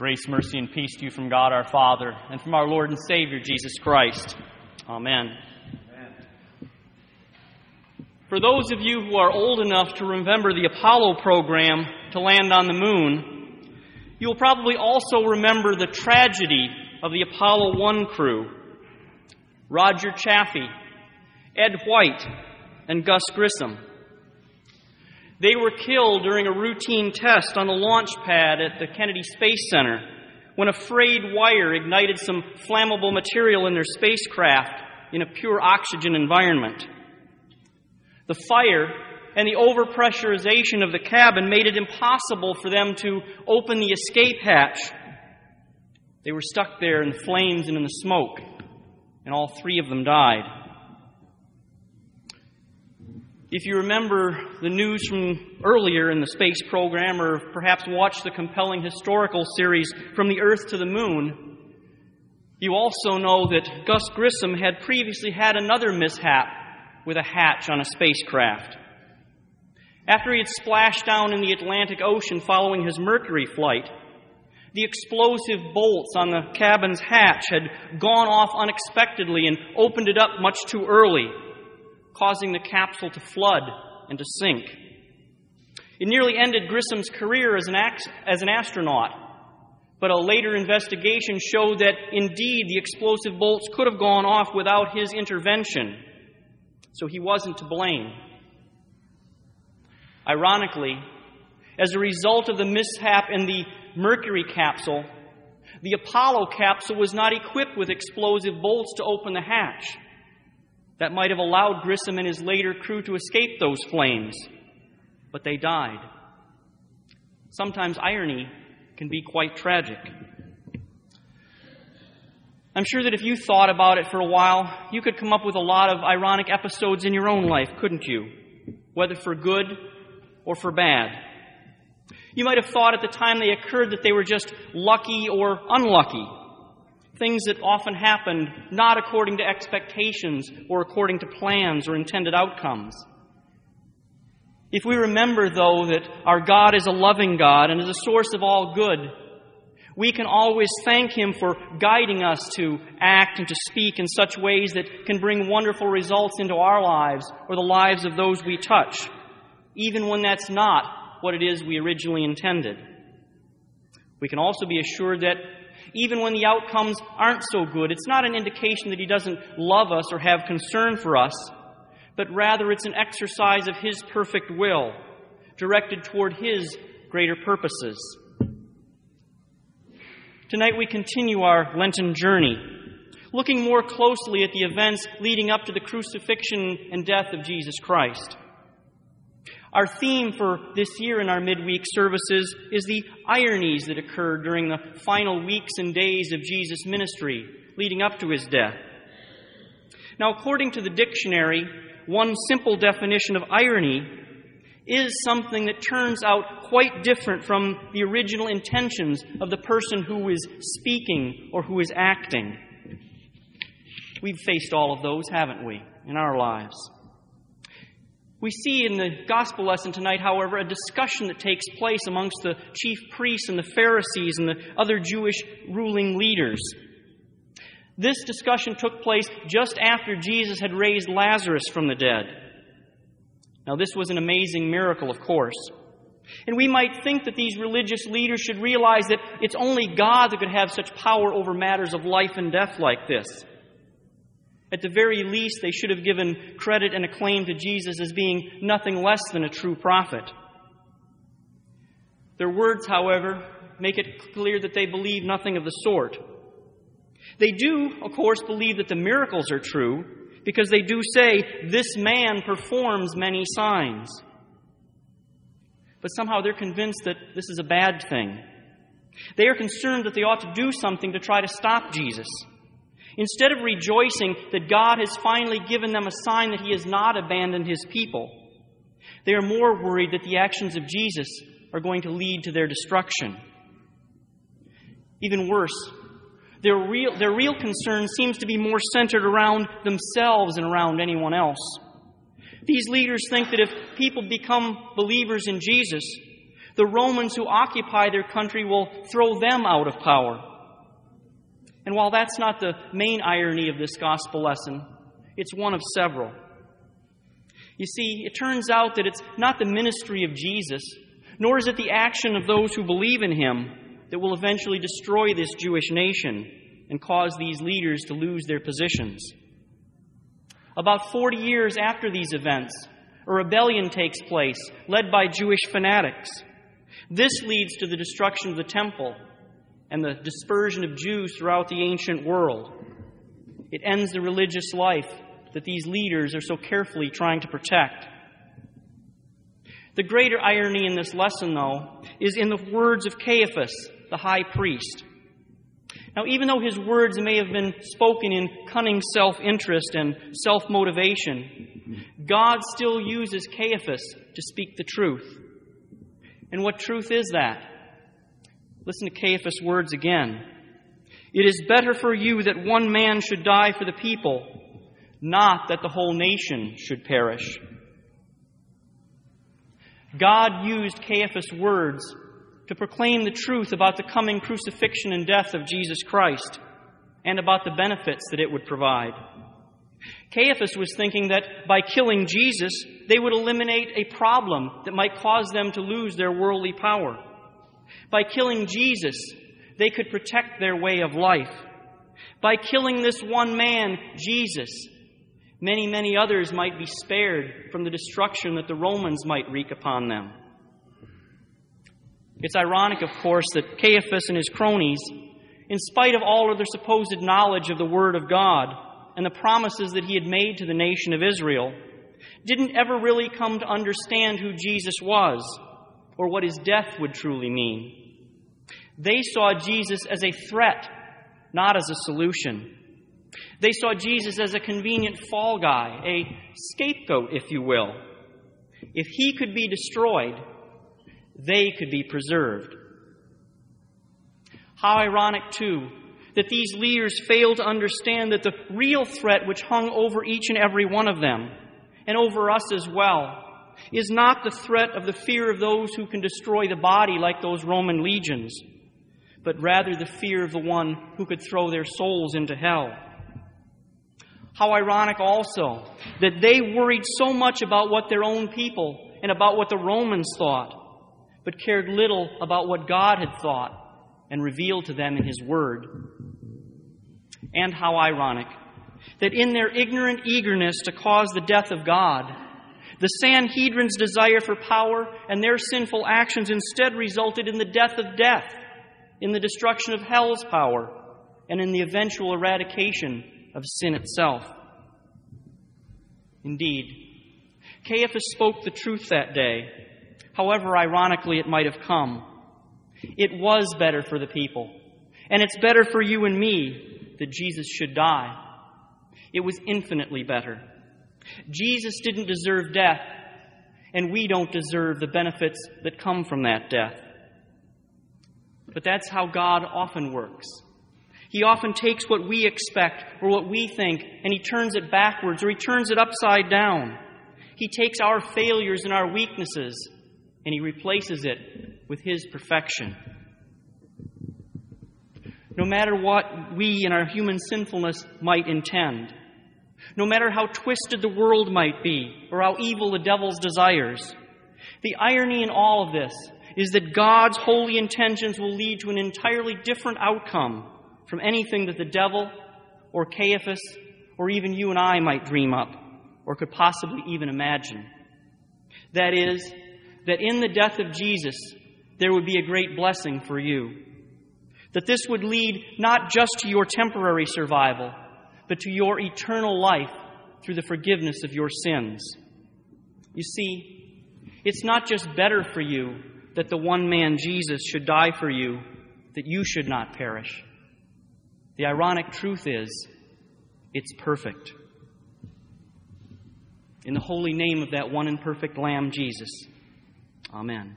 Grace, mercy, and peace to you from God our Father and from our Lord and Savior Jesus Christ. Amen. For those of you who are old enough to remember the Apollo program to land on the moon, you will probably also remember the tragedy of the Apollo 1 crew Roger Chaffee, Ed White, and Gus Grissom. They were killed during a routine test on the launch pad at the Kennedy Space Center when a frayed wire ignited some flammable material in their spacecraft in a pure oxygen environment. The fire and the overpressurization of the cabin made it impossible for them to open the escape hatch. They were stuck there in the flames and in the smoke, and all three of them died. If you remember the news from earlier in the space program, or perhaps watched the compelling historical series From the Earth to the Moon, you also know that Gus Grissom had previously had another mishap with a hatch on a spacecraft. After he had splashed down in the Atlantic Ocean following his Mercury flight, the explosive bolts on the cabin's hatch had gone off unexpectedly and opened it up much too early causing the capsule to flood and to sink. It nearly ended Grissom's career as an, as an astronaut, but a later investigation showed that indeed the explosive bolts could have gone off without his intervention, so he wasn't to blame. Ironically, as a result of the mishap in the Mercury capsule, the Apollo capsule was not equipped with explosive bolts to open the hatch that might have allowed Grissom and his later crew to escape those flames, but they died. Sometimes irony can be quite tragic. I'm sure that if you thought about it for a while, you could come up with a lot of ironic episodes in your own life, couldn't you? Whether for good or for bad. You might have thought at the time they occurred that they were just lucky or unlucky things that often happened not according to expectations or according to plans or intended outcomes. If we remember, though, that our God is a loving God and is a source of all good, we can always thank Him for guiding us to act and to speak in such ways that can bring wonderful results into our lives or the lives of those we touch, even when that's not what it is we originally intended. We can also be assured that even when the outcomes aren't so good. It's not an indication that He doesn't love us or have concern for us, but rather it's an exercise of His perfect will, directed toward His greater purposes. Tonight we continue our Lenten journey, looking more closely at the events leading up to the crucifixion and death of Jesus Christ. Our theme for this year in our midweek services is the ironies that occurred during the final weeks and days of Jesus' ministry leading up to his death. Now, according to the dictionary, one simple definition of irony is something that turns out quite different from the original intentions of the person who is speaking or who is acting. We've faced all of those, haven't we, in our lives? We see in the gospel lesson tonight, however, a discussion that takes place amongst the chief priests and the Pharisees and the other Jewish ruling leaders. This discussion took place just after Jesus had raised Lazarus from the dead. Now, this was an amazing miracle, of course. And we might think that these religious leaders should realize that it's only God that could have such power over matters of life and death like this. At the very least, they should have given credit and acclaim to Jesus as being nothing less than a true prophet. Their words, however, make it clear that they believe nothing of the sort. They do, of course, believe that the miracles are true because they do say, This man performs many signs. But somehow they're convinced that this is a bad thing. They are concerned that they ought to do something to try to stop Jesus. Instead of rejoicing that God has finally given them a sign that He has not abandoned His people, they are more worried that the actions of Jesus are going to lead to their destruction. Even worse, their real, their real concern seems to be more centered around themselves and around anyone else. These leaders think that if people become believers in Jesus, The Romans who occupy their country will throw them out of power. And while that's not the main irony of this gospel lesson, it's one of several. You see, it turns out that it's not the ministry of Jesus, nor is it the action of those who believe in him that will eventually destroy this Jewish nation and cause these leaders to lose their positions. About 40 years after these events, a rebellion takes place led by Jewish fanatics. This leads to the destruction of the temple and the dispersion of Jews throughout the ancient world. It ends the religious life that these leaders are so carefully trying to protect. The greater irony in this lesson, though, is in the words of Caiaphas, the high priest. Now, even though his words may have been spoken in cunning self interest and self motivation, God still uses Caiaphas to speak the truth. And what truth is that? Listen to Caiaphas' words again. It is better for you that one man should die for the people, not that the whole nation should perish. God used Caiaphas' words to proclaim the truth about the coming crucifixion and death of Jesus Christ and about the benefits that it would provide. Caiaphas was thinking that by killing Jesus, they would eliminate a problem that might cause them to lose their worldly power. By killing Jesus, they could protect their way of life. By killing this one man, Jesus, many, many others might be spared from the destruction that the Romans might wreak upon them. It's ironic, of course, that Caiaphas and his cronies, in spite of all of their supposed knowledge of the Word of God and the promises that he had made to the nation of Israel, didn't ever really come to understand who Jesus was or what his death would truly mean. They saw Jesus as a threat, not as a solution. They saw Jesus as a convenient fall guy, a scapegoat, if you will. If he could be destroyed, they could be preserved. How ironic, too, that these leaders fail to understand that the real threat which hung over each and every one of them, and over us as well, is not the threat of the fear of those who can destroy the body like those Roman legions, but rather the fear of the one who could throw their souls into hell. How ironic also that they worried so much about what their own people and about what the Romans thought, but cared little about what God had thought and revealed to them in His Word. And how ironic that in their ignorant eagerness to cause the death of God, the Sanhedrin's desire for power and their sinful actions instead resulted in the death of death, in the destruction of hell's power, and in the eventual eradication of sin itself. Indeed, Caiaphas spoke the truth that day, however ironically it might have come. It was better for the people, and it's better for you and me that Jesus should die. It was infinitely better. Jesus didn't deserve death, and we don't deserve the benefits that come from that death. But that's how God often works. He often takes what we expect or what we think and he turns it backwards or he turns it upside down. He takes our failures and our weaknesses and he replaces it with his perfection. No matter what we in our human sinfulness might intend, no matter how twisted the world might be or how evil the devil's desires, the irony in all of this is that God's holy intentions will lead to an entirely different outcome from anything that the devil or Caiaphas or even you and I might dream up or could possibly even imagine. That is, that in the death of Jesus, there would be a great blessing for you. That this would lead not just to your temporary survival, but to your eternal life through the forgiveness of your sins. You see, it's not just better for you that the one man Jesus should die for you, that you should not perish. The ironic truth is, it's perfect. In the holy name of that one and perfect Lamb, Jesus. Amen.